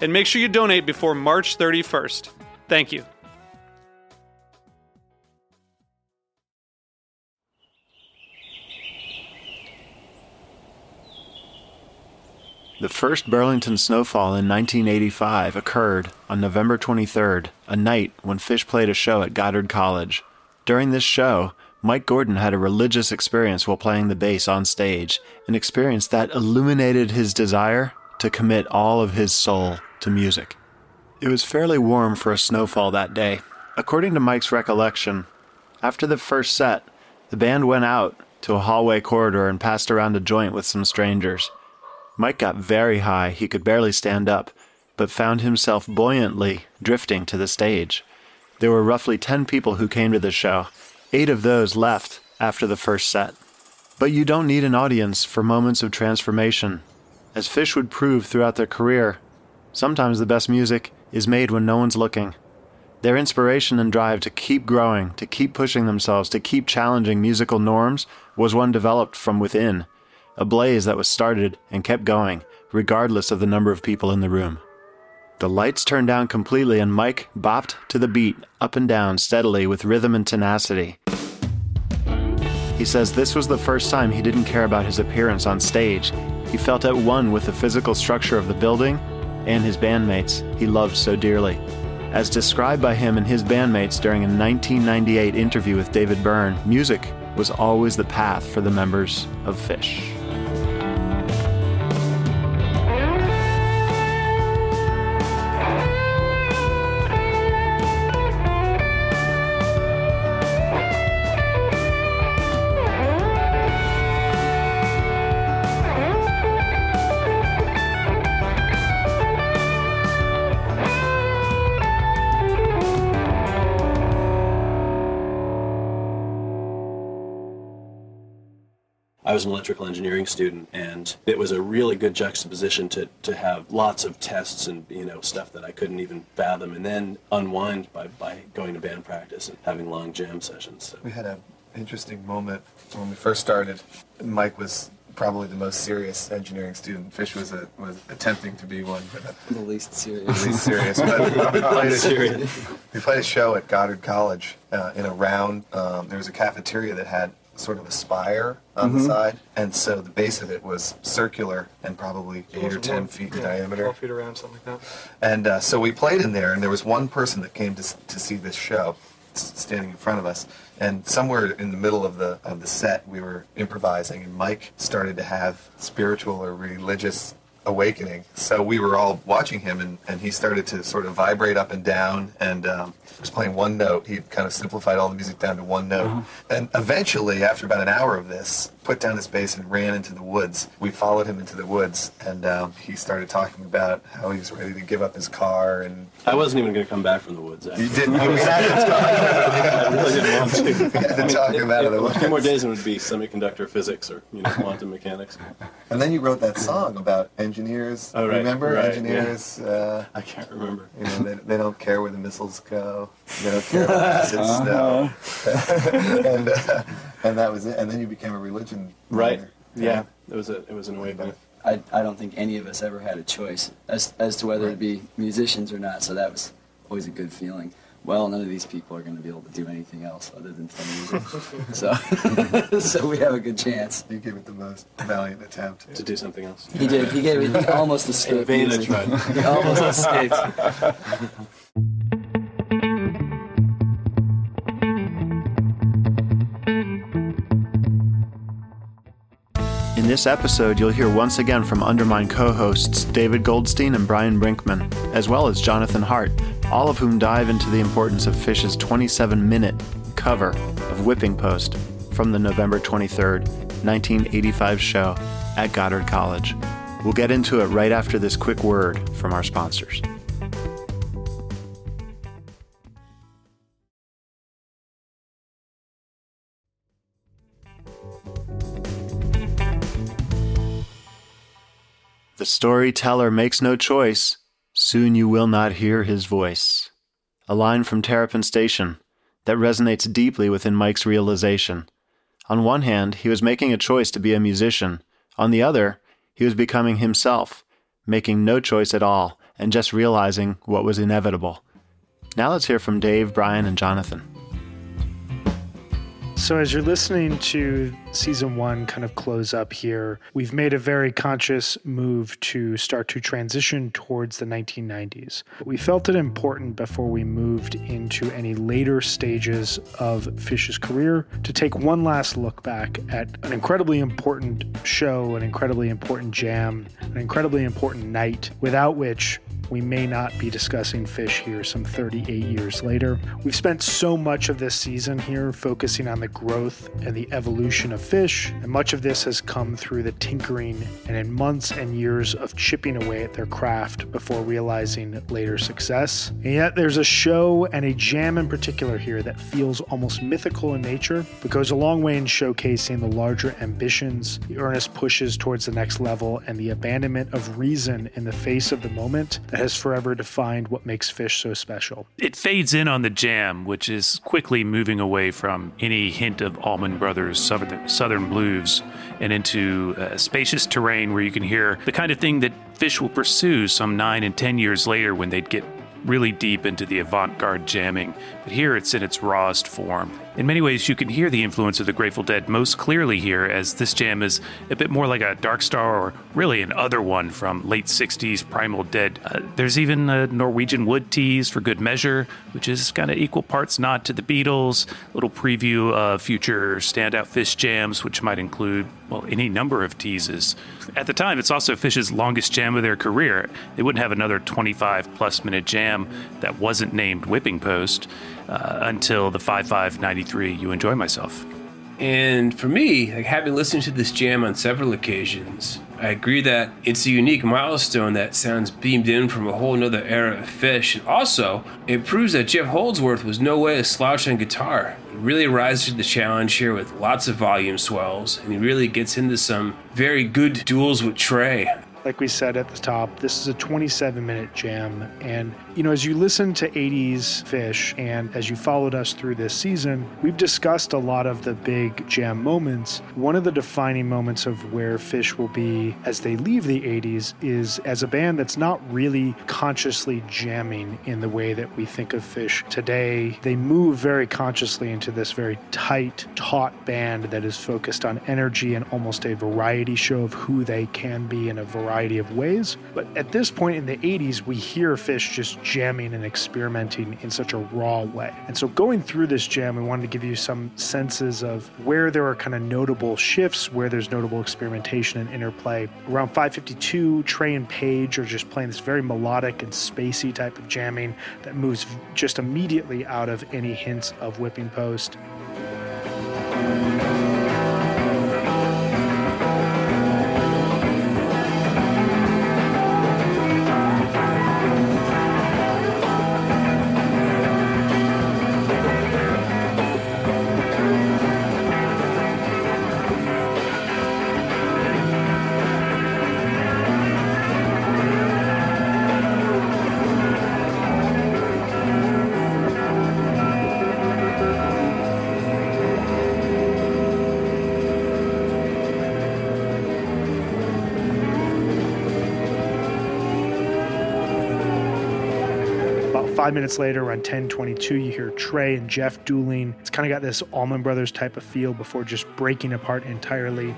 And make sure you donate before March 31st. Thank you. The first Burlington snowfall in 1985 occurred on November 23rd, a night when Phish played a show at Goddard College. During this show, Mike Gordon had a religious experience while playing the bass on stage, an experience that illuminated his desire to commit all of his soul to music. It was fairly warm for a snowfall that day. According to Mike's recollection, after the first set, the band went out to a hallway corridor and passed around a joint with some strangers. Mike got very high, he could barely stand up, but found himself buoyantly drifting to the stage. There were roughly 10 people who came to the show. Eight of those left after the first set. But you don't need an audience for moments of transformation. As Phish would prove throughout their career, sometimes the best music is made when no one's looking. Their inspiration and drive to keep growing, to keep pushing themselves, to keep challenging musical norms was one developed from within a blaze that was started and kept going, regardless of the number of people in the room. The lights turned down completely, and Mike bopped to the beat, up and down, steadily, with rhythm and tenacity. He says this was the first time he didn't care about his appearance on stage. He felt at one with the physical structure of the building and his bandmates he loved so dearly. As described by him and his bandmates during a 1998 interview with David Byrne, music was always the path for the members of Phish. Was an electrical engineering student, and it was a really good juxtaposition to, to have lots of tests and you know stuff that I couldn't even fathom, and then unwind by, by going to band practice and having long jam sessions. So. We had an interesting moment when we first started. Mike was probably the most serious engineering student. Fish was a, was attempting to be one, but the least serious. The least serious. But we, played a, we played a show at Goddard College uh, in a round. Um, there was a cafeteria that had sort of a spire on the side, and so the base of it was circular and probably eight or ten feet in diameter. 12 feet around, something like that. And uh, so we played in there, and there was one person that came to, s- to see this show, s- standing in front of us. And somewhere in the middle of the of the set, we were improvising, and Mike started to have spiritual or religious awakening. So we were all watching him, and, and he started to sort of vibrate up and down, and um, was playing one note. He kind of simplified all the music down to one note. And eventually, after about an hour of this, put down his bass and ran into the woods. We followed him into the woods, and um, he started talking about how he was ready to give up his car and I wasn't even going to come back from the woods. you didn't. We had to talk, I really didn't want to. we had to talk him out of the A few more days and it would be semiconductor physics or you know quantum mechanics. And then you wrote that song about engineers. Oh, right, Remember right, engineers? Uh, I can't remember. you know, they, they don't care where the missiles go. They don't care about acid snow. and uh, and that was it. And then you became a religion. Right. writer. Yeah. It was a it was an awakening. I, I don't think any of us ever had a choice as, as to whether to be musicians or not, so that was always a good feeling. Well, none of these people are going to be able to do anything else other than play music, so so we have a good chance. You gave it the most valiant attempt. To do something else. He did. He gave it. He almost escaped. vain I music. tried. He almost escaped. This episode, you'll hear once again from Undermine co hosts David Goldstein and Brian Brinkman, as well as Jonathan Hart, all of whom dive into the importance of Phish's 27 minute cover of Whipping Post from the November 23rd, 1985 show at Goddard College. We'll get into it right after this quick word from our sponsors. The storyteller makes no choice. Soon you will not hear his voice. A line from Terrapin Station that resonates deeply within Mike's realization. On one hand, he was making a choice to be a musician. On the other, he was becoming himself, making no choice at all and just realizing what was inevitable. Now let's hear from Dave, Brian, and Jonathan. So, as you're listening to season one kind of close up here, we've made a very conscious move to start to transition towards the 1990s. We felt it important before we moved into any later stages of Phish's career to take one last look back at an incredibly important show, an incredibly important jam, an incredibly important night, without which we may not be discussing Phish here some 38 years later. We've spent so much of this season here focusing on the growth and the evolution of Phish, and much of this has come through the tinkering and in months and years of chipping away at their craft before realizing later success. And yet, there's a show and a jam in particular here that feels almost mythical in nature, but goes a long way in showcasing the larger ambitions, the earnest pushes towards the next level, and the abandonment of reason in the face of the moment that has forever defined what makes Phish so special. It fades in on the jam, which is quickly moving away from any hint of Allman Brothers Southern, Southern blues and into uh, spacious terrain where you can hear the kind of thing that Phish will pursue some nine and ten years later when they'd get really deep into the avant garde jamming. But here it's in its rawest form. In many ways, you can hear the influence of the Grateful Dead most clearly here, as this jam is a bit more like a Dark Star or really an other one from late 60s Primal Dead. Uh, there's even a Norwegian Wood tease for good measure, which is kind of equal parts nod to the Beatles, a little preview of future standout Phish jams, which might include, well, any number of teases. At the time, it's also Phish's longest jam of their career. They wouldn't have another 25 plus minute jam that wasn't named Whipping Post uh, until the 5593 You Enjoy Myself. And for me, like having listened to this jam on several occasions, I agree that it's a unique milestone that sounds beamed in from a whole nother era of Phish. And also, it proves that Jeff Holdsworth was no way a slouch on guitar. He really rises to the challenge here with lots of volume swells, and he really gets into some very good duels with Trey. Like we said at the top, this is a 27 minute jam. And, you know, as you listen to 80s Phish and as you followed us through this season, we've discussed a lot of the big jam moments. One of the defining moments of where Phish will be as they leave the 80s is as a band that's not really consciously jamming in the way that we think of Phish today. They move very consciously into this very tight, taut band that is focused on energy and almost a variety show of who they can be in a variety of ways. But at this point in the 80s, we hear Phish just jamming and experimenting in such a raw way. And so going through this jam, we wanted to give you some senses of where there are kind of notable shifts, where there's notable experimentation and interplay. Around 552, Trey and Page are just playing this very melodic and spacey type of jamming that moves just immediately out of any hints of whipping post. Minutes later, around 10:22, you hear Trey and Jeff dueling. It's kind of got this Allman Brothers type of feel before just breaking apart entirely.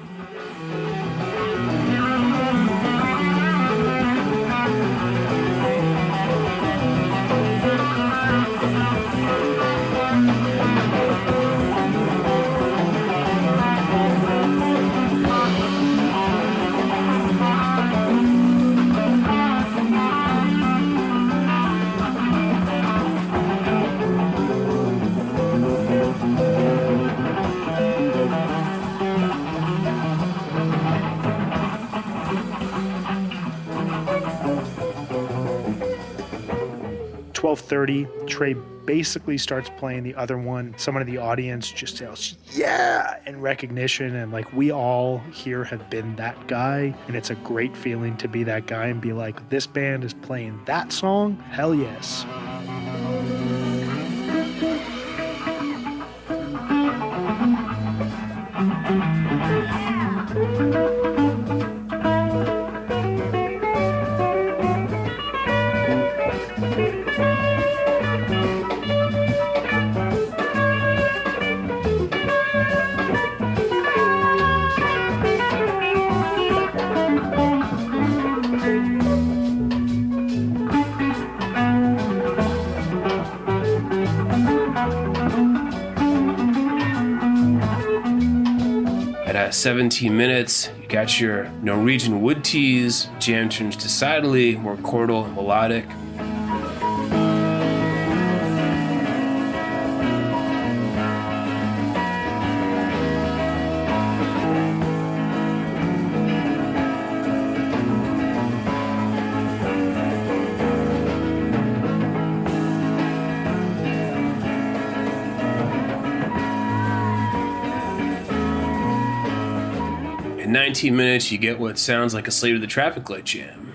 Twelve thirty, Trey basically starts playing the other one. Someone in the audience just yells, "Yeah!" in recognition, and like we all here have been that guy, and it's a great feeling to be that guy and be like, "This band is playing that song." Hell yes. 17 minutes, you got your Norwegian wood tease, jam turns decidedly more chordal and melodic. 19 minutes, you get what sounds like a Slave to the Traffic Light jam.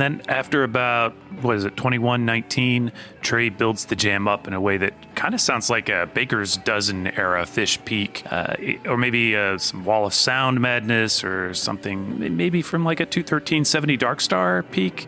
And then after about what is it, twenty one nineteen, Trey builds the jam up in a way that kind of sounds like a Baker's Dozen era Phish Peak, uh, or maybe uh, some Wall of Sound madness, or something maybe from like a two thirteen seventy Dark Star peak.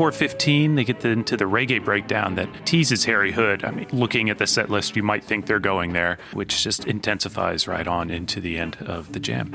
At 24:15, they get into the reggae breakdown that teases Harry Hood. I mean, looking at the set list, you might think they're going there, which just intensifies right on into the end of the jam.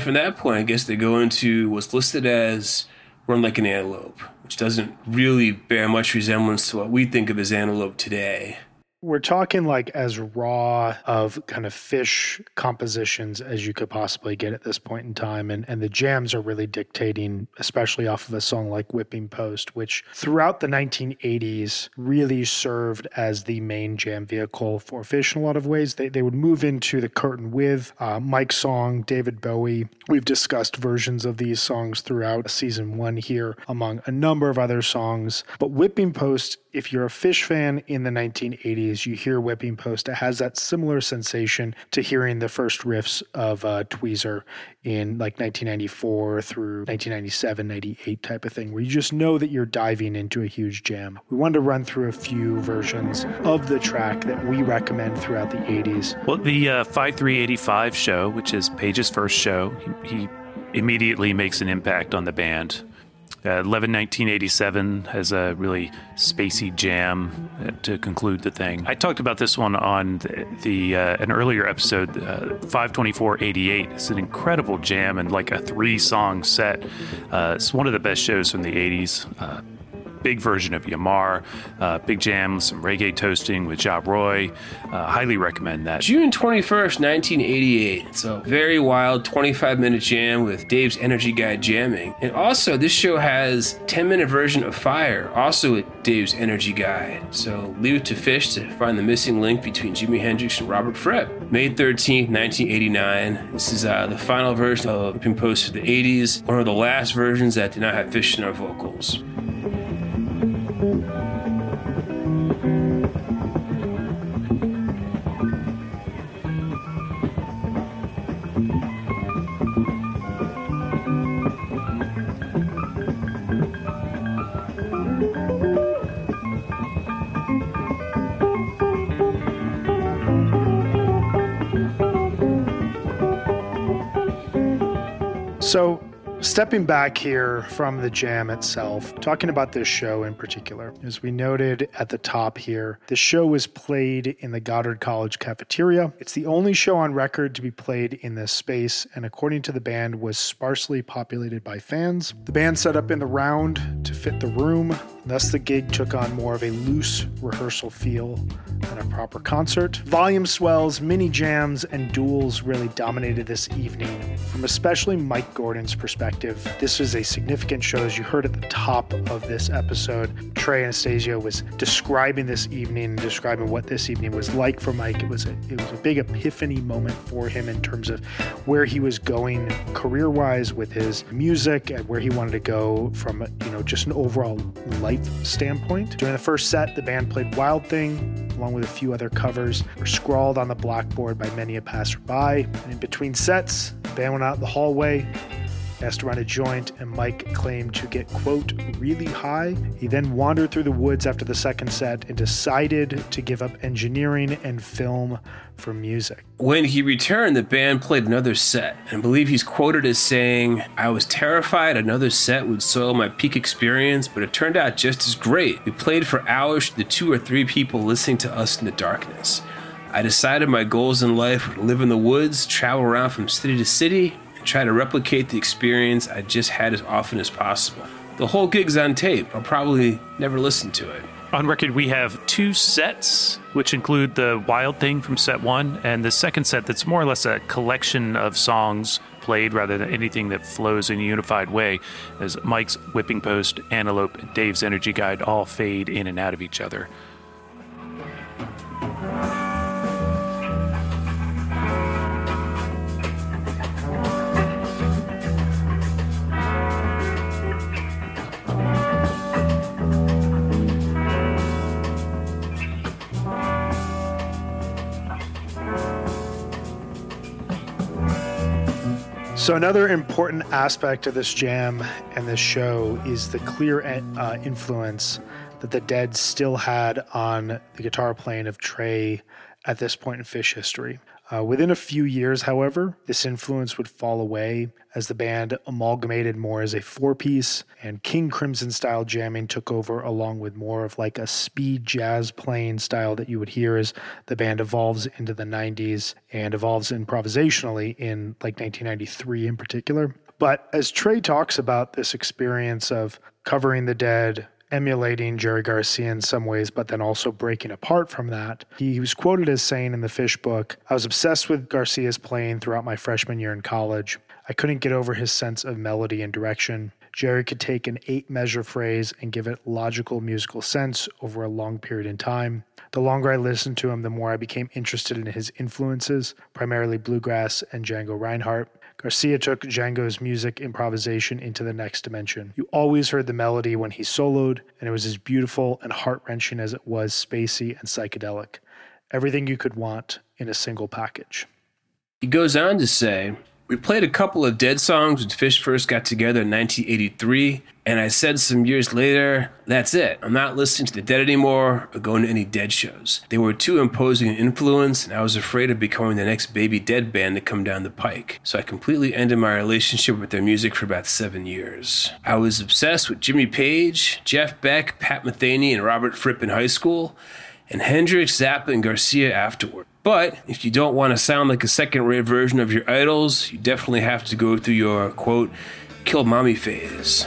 And from that point, I guess they go into what's listed as Run Like an Antelope, which doesn't really bear much resemblance to what we think of as antelope today. We're talking like as raw of kind of Phish compositions as you could possibly get at this point in time. And, and the jams are really dictating, especially off of a song like Whipping Post, which throughout the 1980s really served as the main jam vehicle for Phish in a lot of ways. They, they would move into the curtain with uh, Mike's song, David Bowie. We've discussed versions of these songs throughout season one here, among a number of other songs. But Whipping Post if you're a Phish fan in the 1980s, you hear Whipping Post. It has that similar sensation to hearing the first riffs of uh, Tweezer in like 1994 through 1997, 98 type of thing, where you just know that you're diving into a huge jam. We wanted to run through a few versions of the track that we recommend throughout the 80s. Well, the uh, 5385 show, which is Page's first show, he, he immediately makes an impact on the band. Uh, 11 1987 has a really spacey jam to conclude the thing. I talked about this one on the, the uh, an earlier episode, uh, 52488. It's an incredible jam and like a three song set. Uh, it's one of the best shows from the 80s big version of Yamar, uh, Big Jam, some reggae toasting with Ja Roy. Uh, highly recommend that. June 21st, 1988. So, very wild 25 minute jam with Dave's Energy Guide jamming. And also, this show has 10 minute version of Fire, also with Dave's Energy Guide. So leave it to Phish to find the missing link between Jimi Hendrix and Robert Fripp. May 13th, 1989. This is uh, the final version of Whipping Post for the 80s, one of the last versions that did not have Fish in our vocals. So, stepping back here from the jam itself, talking about this show in particular, as we noted at the top here, the show was played in the Goddard College cafeteria. It's the only show on record to be played in this space, and according to the band, was sparsely populated by fans. The band set up in the round to fit the room, thus, the gig took on more of a loose rehearsal feel than a proper concert. Volume swells, mini jams, and duels really dominated this evening. From especially Mike Gordon's perspective, this was a significant show. As you heard at the top of this episode, Trey Anastasio was describing this evening, describing what this evening was like for Mike. It was a it was a big epiphany moment for him in terms of where he was going career-wise with his music and where he wanted to go from you know just an overall life standpoint. During the first set, the band played Wild Thing, along with a few other covers, were scrawled on the blackboard by many a passerby. And in between sets, the band went out the hallway, asked to run a joint, and Mike claimed to get, quote, really high. He then wandered through the woods after the second set and decided to give up engineering and film for music. When he returned, the band played another set, and I believe he's quoted as saying, I was terrified another set would soil my peak experience, but it turned out just as great. We played for hours to the two or three people listening to us in the darkness. I decided my goals in life were to live in the woods, travel around from city to city, and try to replicate the experience I just had as often as possible. The whole gig's on tape. I'll probably never listen to it. On record, we have two sets, which include the Wild Thing from set one, and the second set that's more or less a collection of songs played rather than anything that flows in a unified way, as Mike's Whipping Post, Antelope, and Dave's Energy Guide all fade in and out of each other. So, another important aspect of this jam and this show is the clear uh, influence that the Dead still had on the guitar playing of Trey at this point in Phish history. Uh, within a few years, however, this influence would fall away as the band amalgamated more as a four piece, and King Crimson style jamming took over, along with more of like a speed jazz playing style that you would hear as the band evolves into the 90s and evolves improvisationally in like 1993 in particular. But as Trey talks about this experience of covering the dead, emulating Jerry Garcia in some ways, but then also breaking apart from that. He was quoted as saying in the Phish book, I was obsessed with Garcia's playing throughout my freshman year in college. I couldn't get over his sense of melody and direction. Jerry could take an eight measure phrase and give it logical musical sense over a long period in time. The longer I listened to him, the more I became interested in his influences, primarily bluegrass and Django Reinhardt. Garcia took Django's music improvisation into the next dimension. You always heard the melody when he soloed, and it was as beautiful and heart wrenching as it was spacey and psychedelic. Everything you could want in a single package. He goes on to say, we played a couple of Dead songs when Phish first got together in 1983, and I said some years later, that's it. I'm not listening to the Dead anymore or going to any Dead shows. They were too imposing an influence, and I was afraid of becoming the next baby Dead band to come down the pike. So I completely ended my relationship with their music for about seven years. I was obsessed with Jimmy Page, Jeff Beck, Pat Metheny, and Robert Fripp in high school, and Hendrix, Zappa, and Garcia afterward. But if you don't want to sound like a second rate version of your idols, you definitely have to go through your quote, kill mommy phase.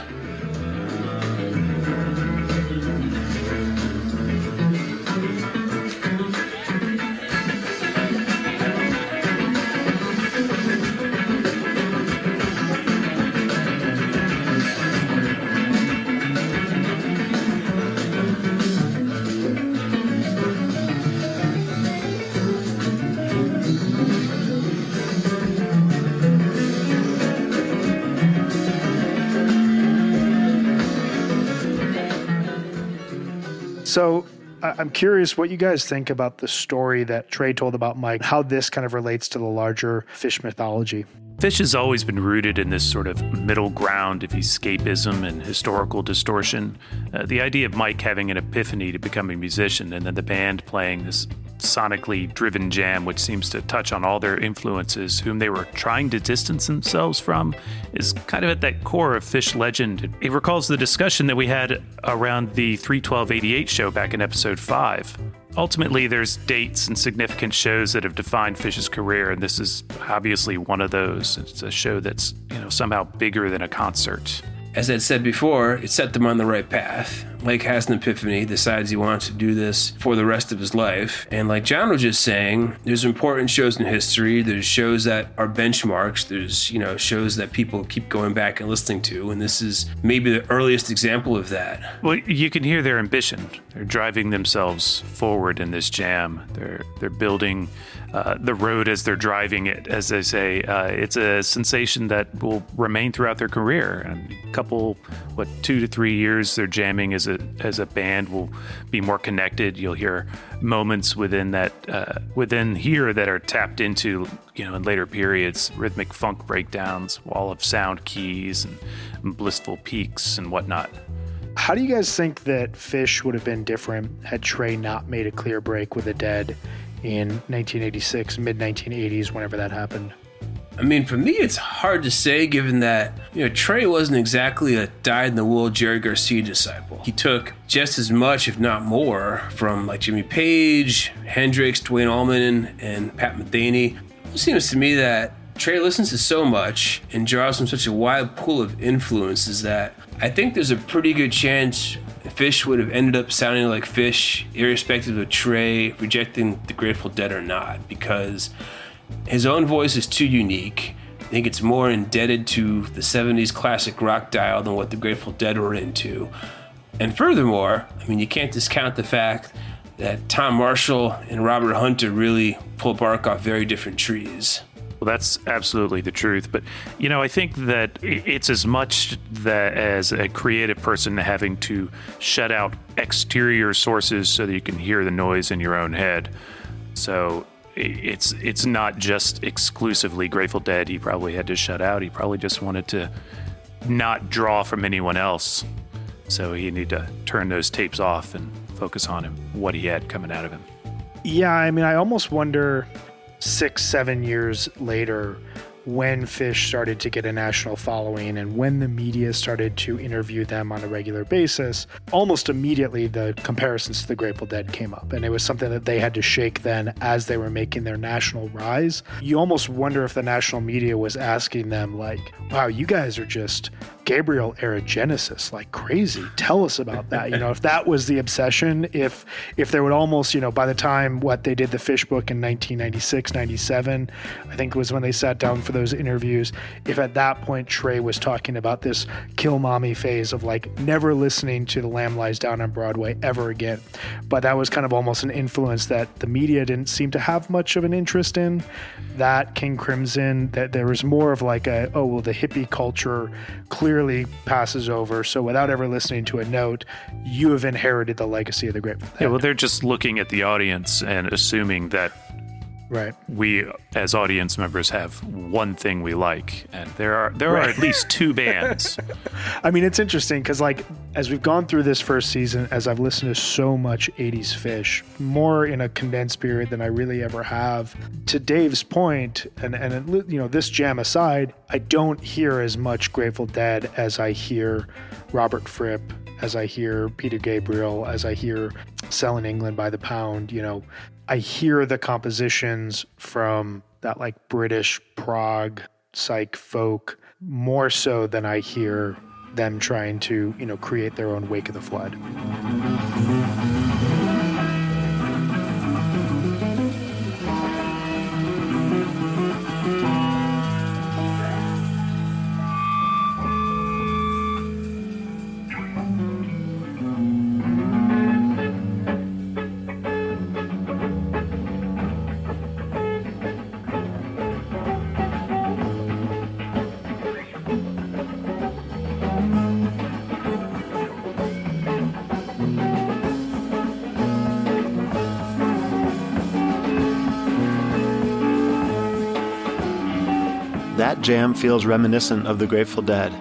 I'm curious what you guys think about the story that Trey told about Mike, how this kind of relates to the larger Phish mythology. Phish has always been rooted in this sort of middle ground of escapism and historical distortion. Uh, the idea of Mike having an epiphany to become a musician and then the band playing this sonically driven jam, which seems to touch on all their influences, whom they were trying to distance themselves from, is kind of at that core of Phish legend. It recalls the discussion that we had around the 31288 show back in episode 5. Ultimately, there's dates and significant shows that have defined Phish's career, and this is obviously one of those. It's a show that's, you know, somehow bigger than a concert. As I'd said before, it set them on the right path. Mike has an epiphany, decides he wants to do this for the rest of his life. And like John was just saying, there's important shows in history. There's shows that are benchmarks. There's, you know, shows that people keep going back and listening to. And this is maybe the earliest example of that. Well, you can hear their ambition. They're driving themselves forward in this jam. They're they're building uh, the road as they're driving it, as they say. Uh, it's a sensation that will remain throughout their career. And a couple, what, two to three years, they're jamming as a as a band will be more connected. You'll hear moments within that uh, within here that are tapped into, you know, in later periods, rhythmic funk breakdowns, wall of sound keys, and, and blissful peaks and whatnot. How do you guys think that Phish would have been different had Trey not made a clear break with the Dead? in 1986, mid 1980s, whenever that happened? I mean, for me, it's hard to say given that, you know, Trey wasn't exactly a dyed in the wool Jerry Garcia disciple. He took just as much, if not more, from like Jimmy Page, Hendrix, Duane Allman, and Pat Metheny. It seems to me that Trey listens to so much and draws from such a wide pool of influences that I think there's a pretty good chance Phish would have ended up sounding like Phish, irrespective of Trey rejecting the Grateful Dead or not, because his own voice is too unique. I think it's more indebted to the 70s classic rock dial than what the Grateful Dead were into. And furthermore, I mean, you can't discount the fact that Tom Marshall and Robert Hunter really pull bark off very different trees. Well, that's absolutely the truth. But, you know, I think that it's as much that as a creative person having to shut out exterior sources so that you can hear the noise in your own head. So it's it's not just exclusively Grateful Dead. He probably had to shut out. He probably just wanted to not draw from anyone else. So he needed to turn those tapes off and focus on him, what he had coming out of him. Yeah, I mean, I almost wonder six, seven years later when Phish started to get a national following and when the media started to interview them on a regular basis, almost immediately the comparisons to the Grateful Dead came up. And it was something that they had to shake then as they were making their national rise. You almost wonder if the national media was asking them, like, wow, you guys are just Gabriel era Genesis like crazy. Tell us about that. You know, if that was the obsession, if if there would almost, you know, by the time what they did the Phish book in 1996, 97, I think was when they sat down for those interviews, if at that point Trey was talking about this kill mommy phase of like never listening to The Lamb Lies Down on Broadway ever again. But that was kind of almost an influence that the media didn't seem to have much of an interest in. That King Crimson, that there was more of like a, oh well the hippie culture clearly clearly passes over. So without ever listening to a note, you have inherited the legacy of the Grateful Dead. Yeah, well, they're just looking at the audience and assuming that right. we as audience members have one thing we like and there are there right. are at least two bands. I mean it's interesting because like as we've gone through this first season as i've listened to so much 80s Phish, more in a condensed period than i really ever have. To dave's point and and you know this jam aside i don't hear as much grateful dead as i hear robert fripp as I hear Peter Gabriel, as I hear Selling England by the Pound, you know, I hear the compositions from that like British prog psych folk more so than I hear them trying to, you know, create their own Wake of the Flood. Jam feels reminiscent of the Grateful Dead.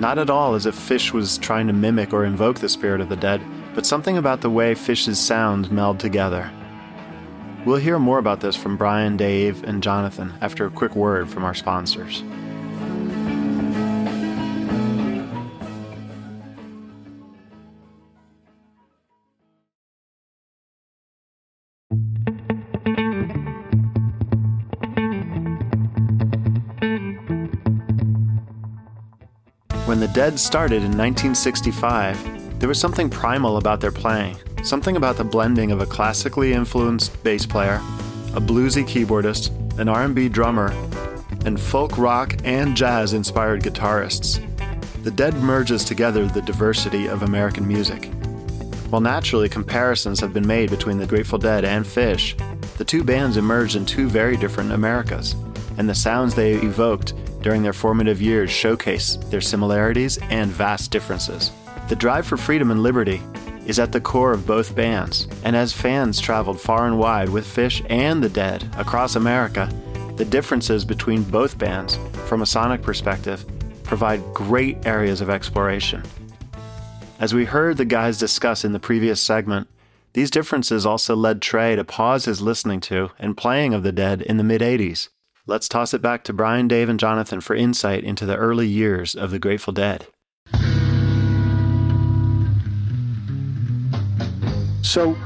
Not at all as if Phish was trying to mimic or invoke the spirit of the dead, but something about the way Phish's sounds meld together. We'll hear more about this from Brian, Dave, and Jonathan after a quick word from our sponsors. Dead started in 1965, there was something primal about their playing, something about the blending of a classically influenced bass player, a bluesy keyboardist, an R&B drummer, and folk rock and jazz inspired guitarists. The Dead merges together the diversity of American music. While naturally comparisons have been made between the Grateful Dead and Phish, the two bands emerged in two very different Americas, and the sounds they evoked during their formative years showcase their similarities and vast differences. The drive for freedom and liberty is at the core of both bands, and as fans traveled far and wide with Phish and the Dead across America, the differences between both bands, from a sonic perspective, provide great areas of exploration. As we heard the guys discuss in the previous segment, these differences also led Trey to pause his listening to and playing of the Dead in the mid 80s. Let's toss it back to Brian, Dave, and Jonathan for insight into the early years of the Grateful Dead. So,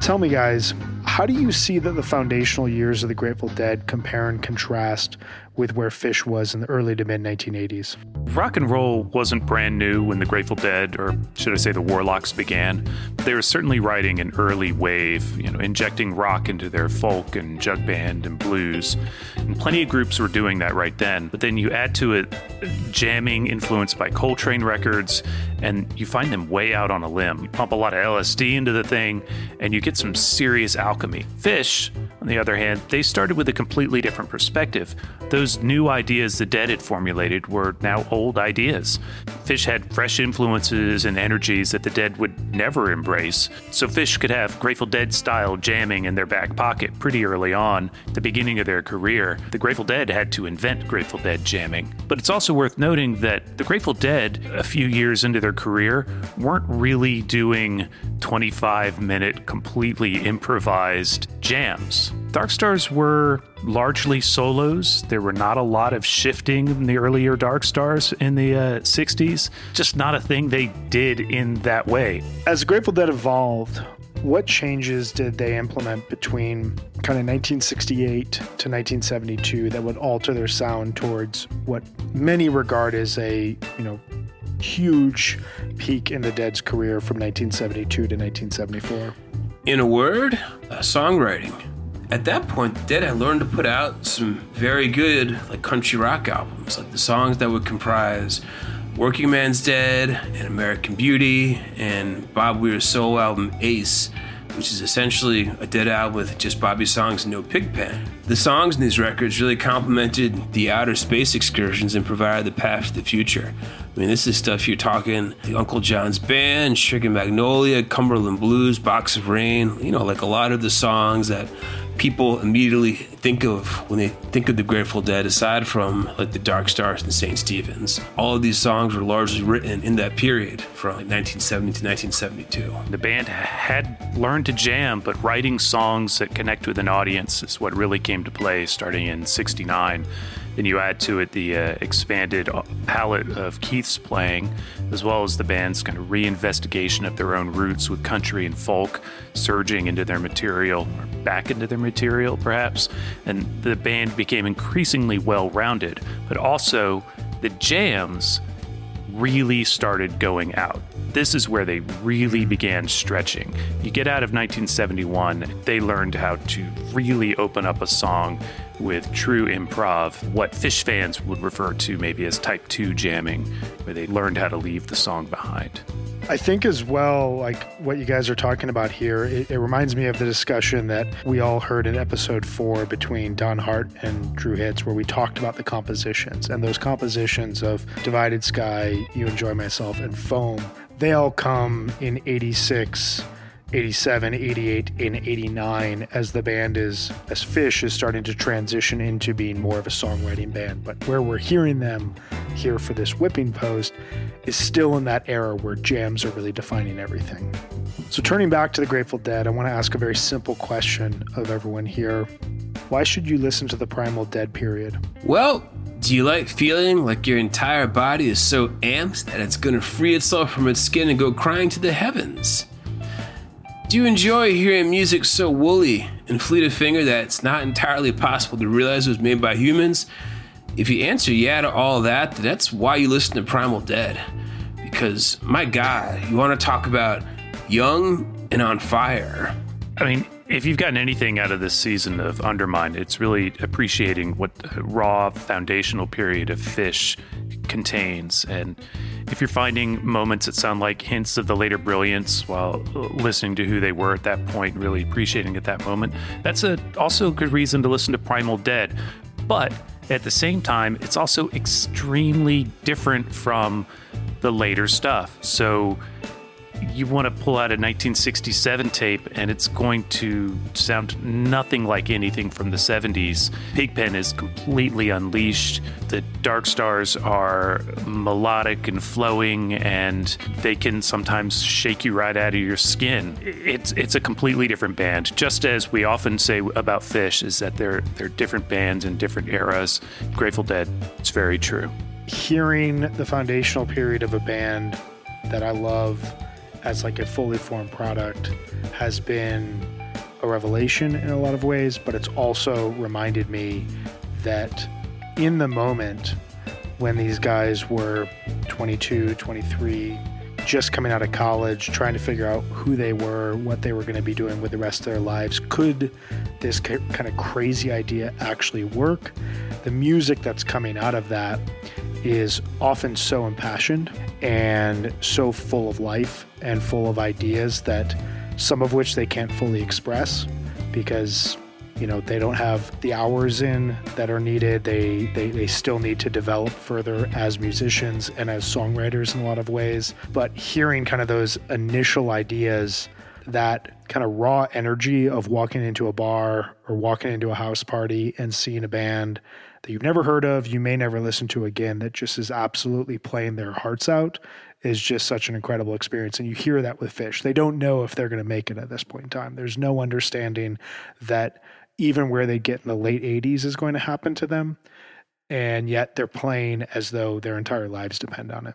tell me, guys, how do you see that the foundational years of the Grateful Dead compare and contrast with where Phish was in the early to mid 1980s. Rock and roll wasn't brand new when the Grateful Dead, or should I say the Warlocks, began. They were certainly riding an early wave, you know, injecting rock into their folk and jug band and blues. And plenty of groups were doing that right then. But then you add to it jamming influenced by Coltrane records, and you find them way out on a limb. You pump a lot of LSD into the thing, and you get some serious alchemy. Phish, on the other hand, they started with a completely different perspective. Those new ideas the Dead had formulated were now old ideas. Phish had fresh influences and energies that the Dead would never embrace, so Phish could have Grateful Dead style jamming in their back pocket pretty early on, the beginning of their career. The Grateful Dead had to invent Grateful Dead jamming. But it's also worth noting that the Grateful Dead, a few years into their career, weren't really doing 25 minute, completely improvised jams. Dark Stars were largely solos. There were not a lot of shifting in the earlier Dark Stars in the uh, 60s. Just not a thing they did in that way. As Grateful Dead evolved, what changes did they implement between kind of 1968 to 1972 that would alter their sound towards what many regard as a, you know, huge peak in the Dead's career from 1972 to 1974? In a word, uh, songwriting. At that point, Dead had learned to put out some very good like country rock albums, like the songs that would comprise Workingman's Dead and American Beauty and Bob Weir's solo album Ace, which is essentially a Dead album with just Bobby's songs and no Pigpen. The songs in these records really complemented the outer space excursions and provided the path to the future. I mean, this is stuff you're talking like Uncle John's Band, Sugar Magnolia, Cumberland Blues, Box of Rain, you know, like a lot of the songs that people immediately think of when they think of the Grateful Dead, aside from like the Dark Stars and St. Stevens. All of these songs were largely written in that period from like 1970 to 1972. The band had learned to jam, but writing songs that connect with an audience is what really came to play starting in 69. Then you add to it the uh, expanded palette of Keith's playing, as well as the band's kind of reinvestigation of their own roots with country and folk surging into their material, back into their material perhaps. And the band became increasingly well rounded, but also the jams really started going out. This is where they really began stretching. You get out of 1971, they learned how to really open up a song with true improv, what Phish fans would refer to maybe as type 2 jamming, where they learned how to leave the song behind. I think as well, like what you guys are talking about here, it, it, reminds me of the discussion that we all heard in episode four between Don Hart and Drew Hitz, where we talked about the compositions and those compositions of Divided Sky, You Enjoy Myself, and Foam. They all come in 86 87, 88, and 89 as the band is, as Phish is starting to transition into being more of a songwriting band. But where we're hearing them here for this whipping post is still in that era where jams are really defining everything. So, turning back to the Grateful Dead, I want to ask a very simple question of everyone here. Why should you listen to the Primal Dead period? Well, do you like feeling like your entire body is so amped that it's going to free itself from its skin and go crying to the heavens? Do you enjoy hearing music so woolly and fleet of finger that it's not entirely possible to realize it was made by humans? If you answer yeah to all that, that's why you listen to Primal Dead. Because, my God, you want to talk about young and on fire. I mean, if you've gotten anything out of this season of Undermine, it's really appreciating what raw foundational period of Phish contains. And if you're finding moments that sound like hints of the later brilliance while listening to who they were at that point, really appreciating at that moment, that's a, also a good reason to listen to Primal Dead. But at the same time, it's also extremely different from the later stuff. So you want to pull out a 1967 tape and it's going to sound nothing like anything from the 70s. Pigpen is completely unleashed. The Dark Stars are melodic and flowing and they can sometimes shake you right out of your skin. It's it's a completely different band. Just as we often say about Phish is that they're they're different bands in different eras. Grateful Dead, it's very true. Hearing the foundational period of a band that I love as like a fully formed product has been a revelation in a lot of ways, but it's also reminded me that in the moment when these guys were 22, 23, just coming out of college, trying to figure out who they were, what they were going to be doing with the rest of their lives, could this kind of crazy idea actually work? The music that's coming out of that is often so impassioned and so full of life and full of ideas that some of which they can't fully express, because you know they don't have the hours in that are needed they, they they still need to develop further as musicians and as songwriters in a lot of ways but hearing kind of those initial ideas that kind of raw energy of walking into a bar or walking into a house party and seeing a band that you've never heard of, you may never listen to again, that just is absolutely playing their hearts out is just such an incredible experience. And you hear that with Phish. They don't know if they're going to make it at this point in time. There's no understanding that even where they get in the late 80s is going to happen to them. And yet they're playing as though their entire lives depend on it.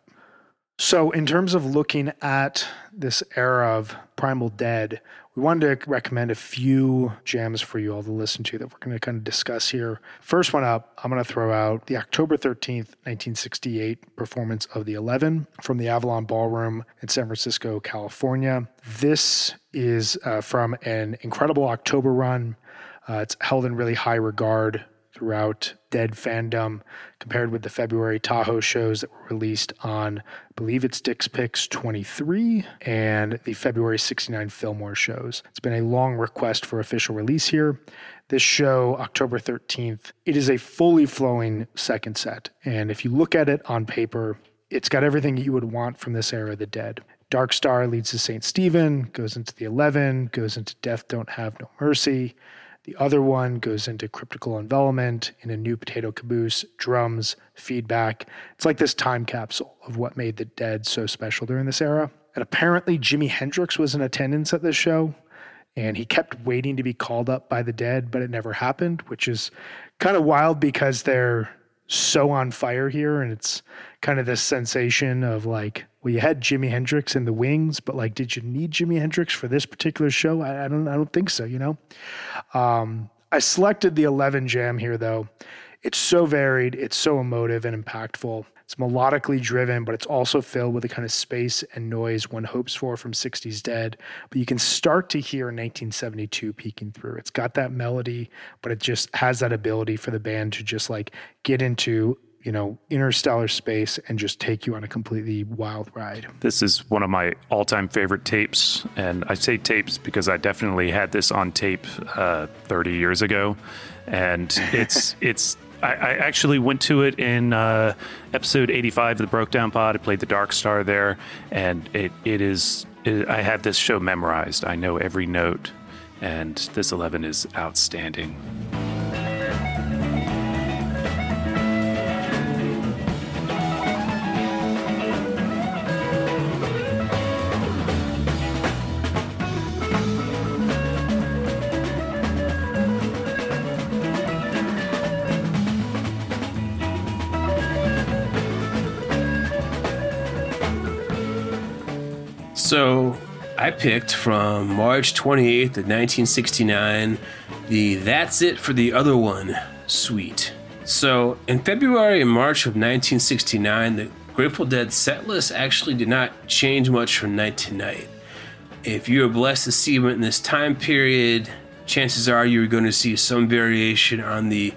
So, in terms of looking at this era of Primal Dead, we wanted to recommend a few jams for you all to listen to that we're going to kind of discuss here. First one up, I'm going to throw out the October 13th, 1968 performance of the 11 from the Avalon Ballroom in San Francisco, California. This is uh, from an incredible October run. Uh, it's held in really high regard throughout Dead fandom compared with the February Tahoe shows that were released on, I believe it's Dick's Picks 23 and the February 69 Fillmore shows. It's been a long request for official release here. This show, October 13th, it is a fully flowing second set. And if you look at it on paper, it's got everything you would want from this era of the Dead. Dark Star leads to St. Stephen, goes into the 11, goes into Death Don't Have No Mercy. The other one goes into cryptical envelopment in a new potato caboose, drums, feedback. It's like this time capsule of what made the dead so special during this era. And apparently, Jimi Hendrix was in attendance at this show, and he kept waiting to be called up by the dead, but it never happened, which is kind of wild because they're so on fire here. And it's kind of this sensation of like, well, you had Jimi Hendrix in the wings, but like, did you need Jimi Hendrix for this particular show? I, I don't, I don't think so. You know, um, I selected the Eleven Jam here though. It's so varied, it's so emotive and impactful. It's melodically driven, but it's also filled with the kind of space and noise one hopes for from 60s Dead. But you can start to hear 1972 peeking through. It's got that melody, but it just has that ability for the band to just like get into you know, interstellar space and just take you on a completely wild ride. This is one of my all time favorite tapes. And I say tapes because I definitely had this on tape uh, 30 years ago. And it's, it's, I, I, actually went to it in uh, episode 85 of the Broke Down Pod. I played the Dark Star there. And it, it is, it, I have this show memorized. I know every note. And this 11 is outstanding. Picked from March 28th of 1969 the That's It for the Other One suite. So in February and March of 1969, the Grateful Dead set list actually did not change much from night to night. If you were blessed to see them in this time period, chances are you're going to see some variation on the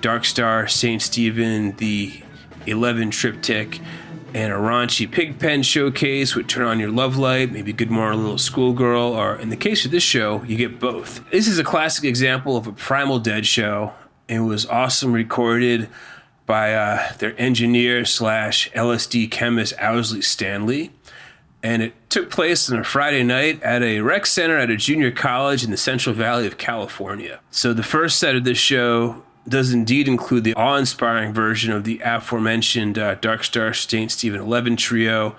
Dark Star, St. Stephen, the 11 triptych, and a raunchy pigpen showcase would turn on your love light, maybe Good Morning Little Schoolgirl, or in the case of this show, you get both. This is a classic example of a Primal Dead show. It was awesome recorded by uh, their engineer slash LSD chemist Owsley Stanley. And it took place on a Friday night at a rec center at a junior college in the Central Valley of California. So the first set of this show does indeed include the awe inspiring version of the aforementioned uh, Dark Star St. Stephen 11 trio.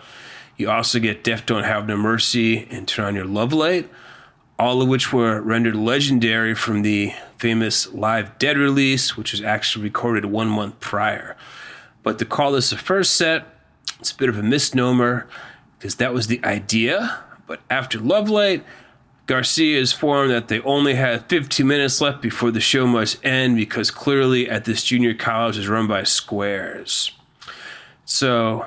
You also get Death Don't Have No Mercy and Turn On Your Love Light, all of which were rendered legendary from the famous Live Dead release, which was actually recorded one month prior. But to call this a first set, it's a bit of a misnomer because that was the idea. But after Love Light, Garcia is informed that they only have 15 minutes left before the show must end because clearly at this junior college is run by squares. So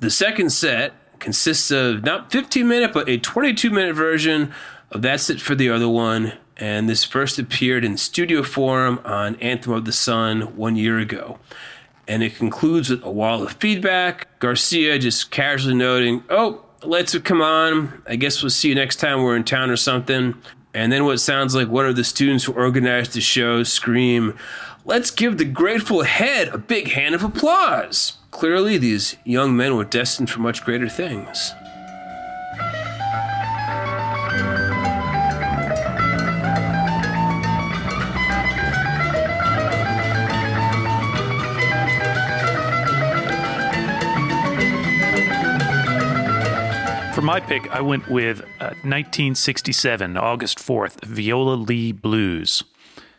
the second set consists of not 15 minute but a 22 minute version of That's It for the Other One. And this first appeared in studio form on Anthem of the Sun one year ago. And it concludes with a wall of feedback. Garcia just casually noting, Oh, have come on. I guess we'll see you next time we're in town or something. And then what sounds like one of the students who organized the show scream, Let's give the Grateful Head a big hand of applause. Clearly, these young men were destined for much greater things. My pick, I went with uh, 1967, August 4th, Viola Lee Blues.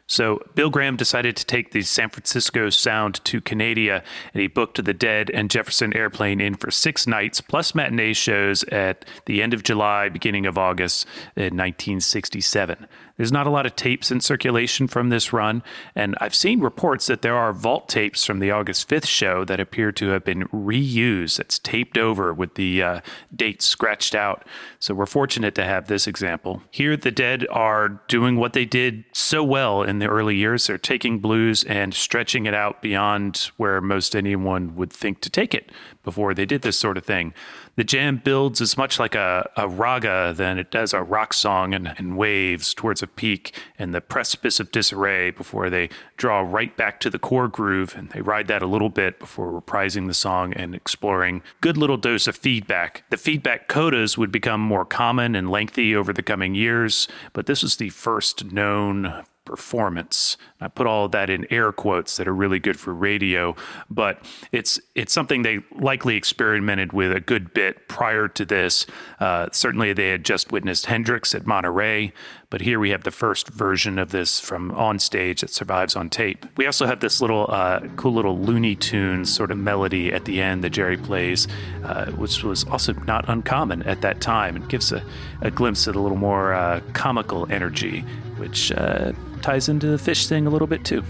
So Bill Graham decided to take the San Francisco sound to Canada, and he booked the Dead and Jefferson Airplane in for six nights, plus matinee shows at the end of July, beginning of August in 1967. There's not a lot of tapes in circulation from this run, and I've seen reports that there are vault tapes from the August 5th show that appear to have been reused. It's taped over with the uh, date scratched out. So we're fortunate to have this example. Here, the Dead are doing what they did so well in the early years. They're taking blues and stretching it out beyond where most anyone would think to take it before they did this sort of thing. The jam builds as much like a, a raga than it does a rock song and, and waves towards a peak and the precipice of disarray before they draw right back to the core groove and they ride that a little bit before reprising the song and exploring good little dose of feedback. The feedback codas would become more common and lengthy over the coming years, but this was the first known performance. I put all of that in air quotes that are really good for radio, but it's it's something they likely experimented with a good bit prior to this. Uh, certainly, they had just witnessed Hendrix at Monterey, but here we have the first version of this from on stage that survives on tape. We also have this little uh, cool little Looney Tunes sort of melody at the end that Jerry plays, uh, which was also not uncommon at that time. It gives a, a glimpse of a little more uh, comical energy, which uh, ties into the Phish thing a little bit too.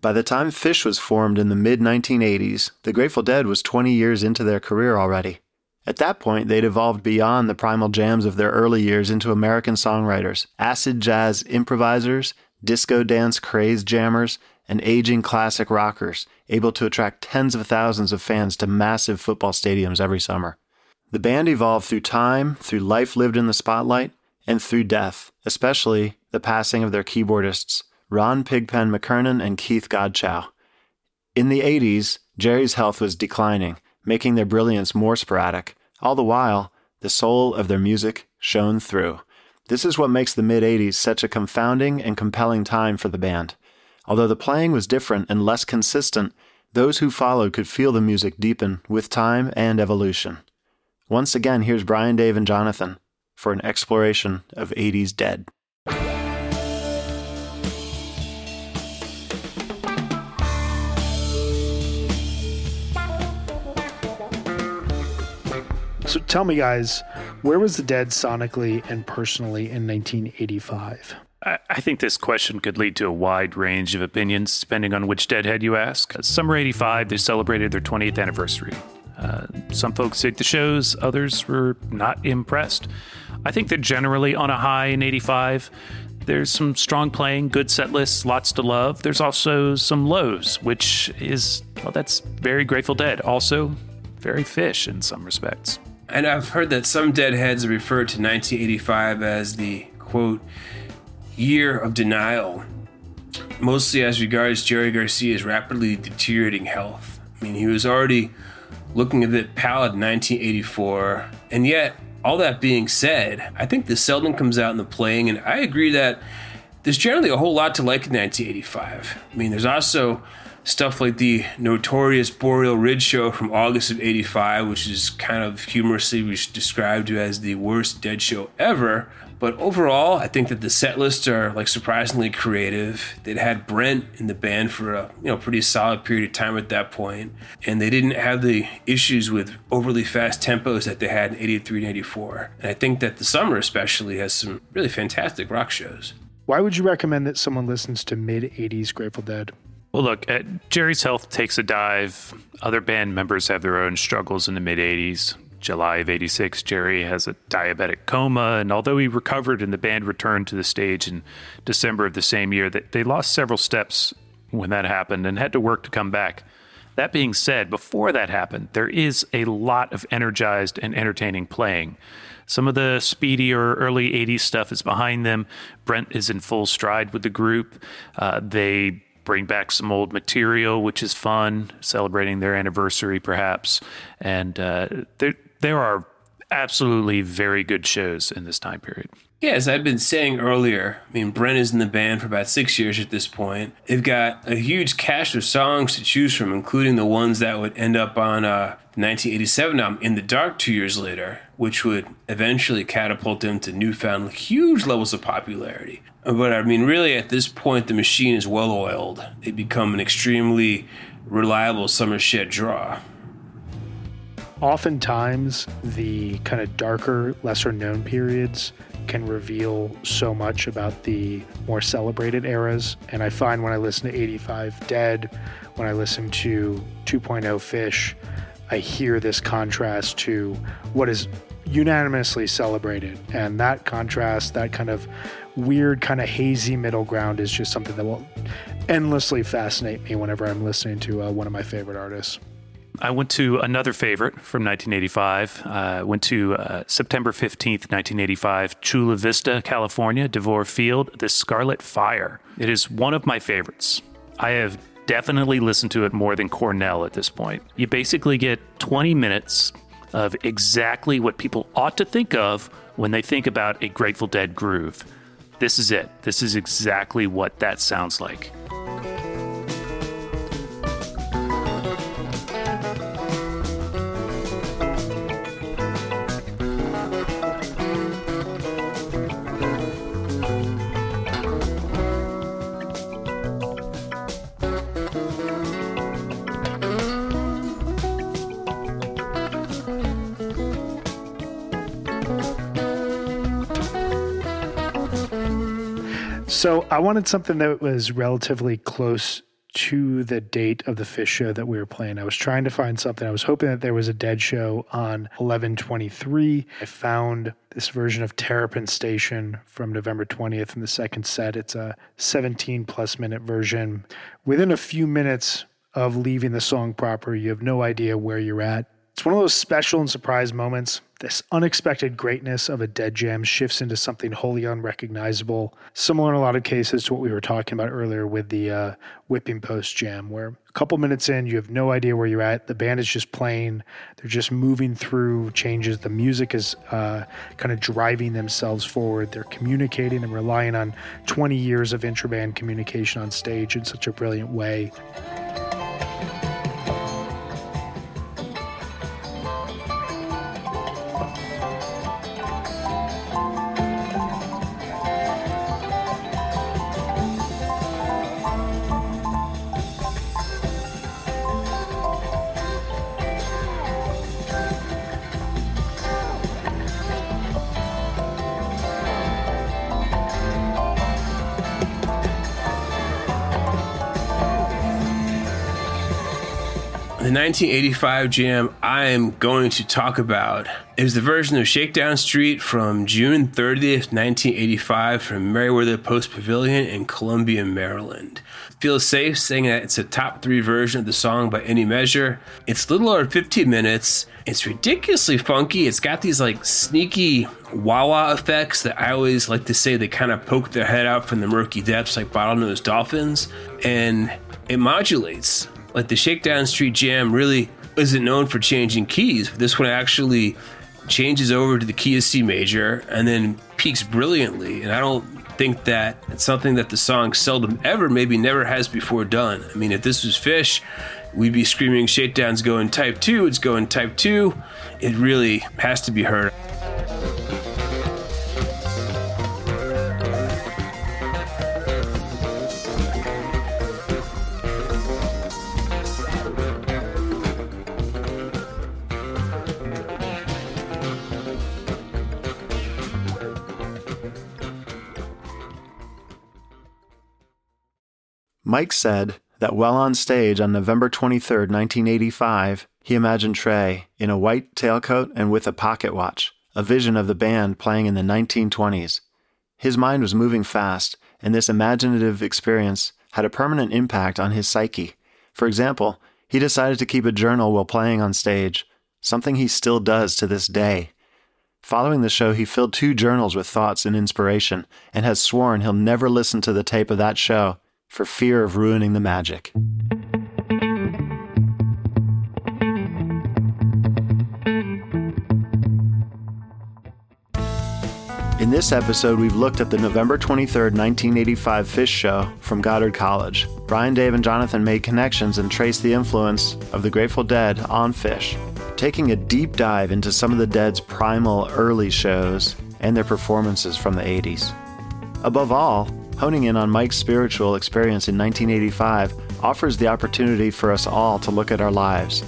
By the time Phish was formed in the mid 1980s, the Grateful Dead was 20 years into their career already. At that point, they'd evolved beyond the primal jams of their early years into American songwriters, acid jazz improvisers, disco dance craze jammers, and aging classic rockers, able to attract tens of thousands of fans to massive football stadiums every summer. The band evolved through time, through life lived in the spotlight, and through death, especially the passing of their keyboardists, Ron Pigpen McKernan and Keith Godchaux. In the 80s, Jerry's health was declining, making their brilliance more sporadic. All the while, the soul of their music shone through. This is what makes the mid 80s such a confounding and compelling time for the band. Although the playing was different and less consistent, those who followed could feel the music deepen with time and evolution. Once again, here's Brian, Dave, and Jonathan for an exploration of 80s Dead. So tell me, guys, where was the Dead sonically and personally in 1985? I think this question could lead to a wide range of opinions depending on which Deadhead you ask. Summer 85, they celebrated their 20th anniversary. Uh, some folks dig the shows, others were not impressed. I think they're generally on a high in 85. There's some strong playing, good set lists, lots to love. There's also some lows, which is, well, that's very Grateful Dead. Also, very Phish in some respects. And I've heard that some deadheads refer to 1985 as the quote year of denial, mostly as regards Jerry Garcia's rapidly deteriorating health. I mean, he was already looking a bit pallid in 1984, and yet, all that being said, I think the seldom comes out in the playing, and I agree that there's generally a whole lot to like in 1985. I mean, there's also stuff like the notorious Boreal Ridge show from August of 85, which is kind of humorously described as the worst dead show ever. But overall, I think that the set lists are like surprisingly creative. They'd had Brent in the band for a you know pretty solid period of time at that point, and they didn't have the issues with overly fast tempos that they had in 83 and 84. And I think that the summer especially has some really fantastic rock shows. Why would you recommend that someone listens to mid 80s Grateful Dead? Well, look, uh, Jerry's health takes a dive. Other band members have their own struggles in the mid 80s. July of 86, Jerry has a diabetic coma, and although he recovered and the band returned to the stage in December of the same year, they lost several steps when that happened and had to work to come back. That being said, before that happened, there is a lot of energized and entertaining playing. Some of the speedier early 80s stuff is behind them. Brent is in full stride with the group. Uh, they bring back some old material, which is fun, celebrating their anniversary perhaps. And uh, there, there are absolutely very good shows in this time period. Yeah, as I've been saying earlier, I mean, Brent is in the band for about six years at this point. They've got a huge cache of songs to choose from, including the ones that would end up on uh, 1987 album, In the Dark, two years later, which would eventually catapult them to newfound huge levels of popularity. But I mean, really, at this point, the machine is well oiled. They become an extremely reliable summer shed draw oftentimes the kind of darker, lesser known periods can reveal so much about the more celebrated eras. And I find when I listen to 85 Dead, when I listen to 2.0 Phish, I hear this contrast to what is unanimously celebrated. And that contrast, that kind of weird, kind of hazy middle ground is just something that will endlessly fascinate me whenever I'm listening to uh, one of my favorite artists. I went to another favorite from 1985. I uh, went to uh, September 15th, 1985, Chula Vista, California, DeVore Field, The Scarlet Fire. It is one of my favorites. I have definitely listened to it more than Cornell at this point. You basically get 20 minutes of exactly what people ought to think of when they think about a Grateful Dead groove. This is it. This is exactly what that sounds like. So I wanted something that was relatively close to the date of the Phish show that we were playing. I was trying to find something. I was hoping that there was a dead show on 1123. I found this version of Terrapin Station from November 20th in the second set. It's a 17 plus minute version. Within a few minutes of leaving the song proper, you have no idea where you're at. It's one of those special and surprise moments this unexpected greatness of a dead jam shifts into something wholly unrecognizable, similar in a lot of cases to what we were talking about earlier with the uh, whipping post jam, where a couple minutes in, you have no idea where you're at. The band is just playing, they're just moving through changes. The music is uh, kind of driving themselves forward. They're communicating and relying on 20 years of intraband communication on stage in such a brilliant way. 1985 jam I am going to talk about is the version of Shakedown Street from June 30th, 1985, from Merriweather Post Pavilion in Columbia, Maryland. Feel safe saying that it's a top three version of the song by any measure. It's little over 15 minutes. It's ridiculously funky. It's got these like sneaky wah wah effects that I always like to say they kind of poke their head out from the murky depths like bottlenose dolphins. And it modulates like the Shakedown Street Jam really isn't known for changing keys. This one actually changes over to the key of C major and then peaks brilliantly. And I don't think that it's something that the song seldom ever, maybe never has before done. I mean, if this was Phish, we'd be screaming Shakedown's going type 2, it's going type 2. It really has to be heard. Mike said that while on stage on November 23, 1985, he imagined Trey in a white tailcoat and with a pocket watch, a vision of the band playing in the 1920s. His mind was moving fast, and this imaginative experience had a permanent impact on his psyche. For example, he decided to keep a journal while playing on stage, something he still does to this day. Following the show, he filled two journals with thoughts and inspiration and has sworn he'll never listen to the tape of that show for fear of ruining the magic. In this episode, we've looked at the November 23, 1985 Phish show from Goddard College. Brian, Dave, and Jonathan made connections and traced the influence of the Grateful Dead on Phish, taking a deep dive into some of the Dead's primal early shows and their performances from the 80s. Above all, honing in on Mike's spiritual experience in 1985 offers the opportunity for us all to look at our lives.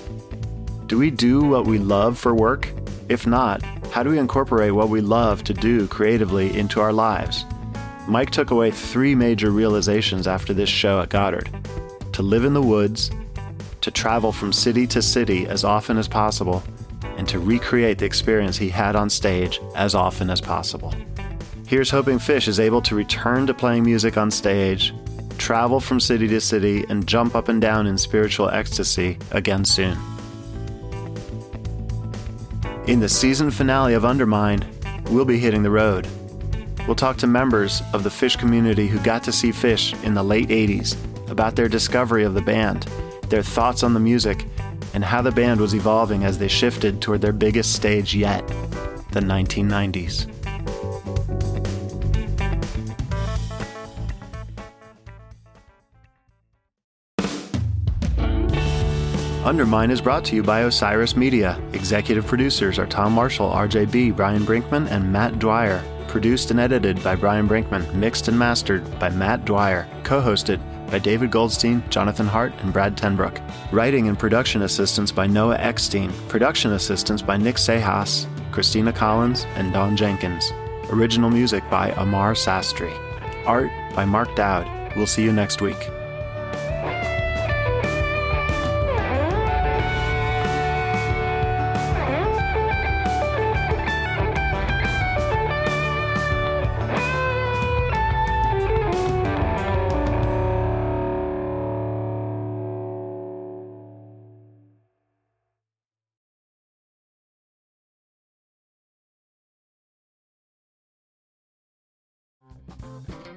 Do we do what we love for work? If not, how do we incorporate what we love to do creatively into our lives? Mike took away three major realizations after this show at Goddard to live in the woods, to travel from city to city as often as possible, and to recreate the experience he had on stage as often as possible. Here's hoping Phish is able to return to playing music on stage, travel from city to city, and jump up and down in spiritual ecstasy again soon. In the season finale of Undermined, we'll be hitting the road. We'll talk to members of the Phish community who got to see Phish in the late 80s about their discovery of the band, their thoughts on the music, and how the band was evolving as they shifted toward their biggest stage yet, the 1990s. Undermine is brought to you by Osiris Media. Executive producers are Tom Marshall, RJ Bee, Brian Brinkman, and Matt Dwyer. Produced and edited by Brian Brinkman. Mixed and mastered by Matt Dwyer. Co hosted by David Goldstein, Jonathan Hart, and Brad TenBrook. Writing and production assistance by Noah Eckstein. Production assistance by Nick Cejas, Christina Collins, and Dawn Jenkins. Original music by Amar Sastry. Art by Mark Dowd. We'll see you next week.